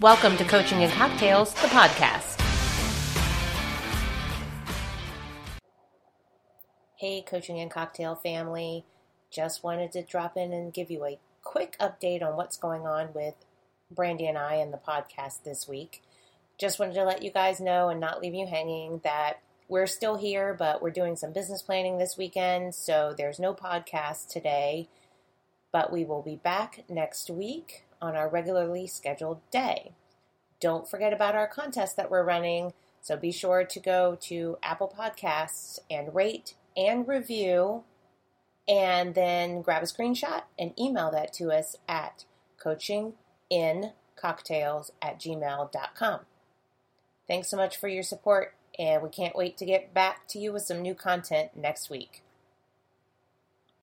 Welcome to Coaching and Cocktails, the podcast. Hey, Coaching and Cocktail family. Just wanted to drop in and give you a quick update on what's going on with Brandy and I and the podcast this week. Just wanted to let you guys know and not leave you hanging that we're still here, but we're doing some business planning this weekend, so there's no podcast today. But we will be back next week on our regularly scheduled day. Don't forget about our contest that we're running, so be sure to go to Apple Podcasts and rate and review, and then grab a screenshot and email that to us at coachingincocktails at gmail.com. Thanks so much for your support, and we can't wait to get back to you with some new content next week.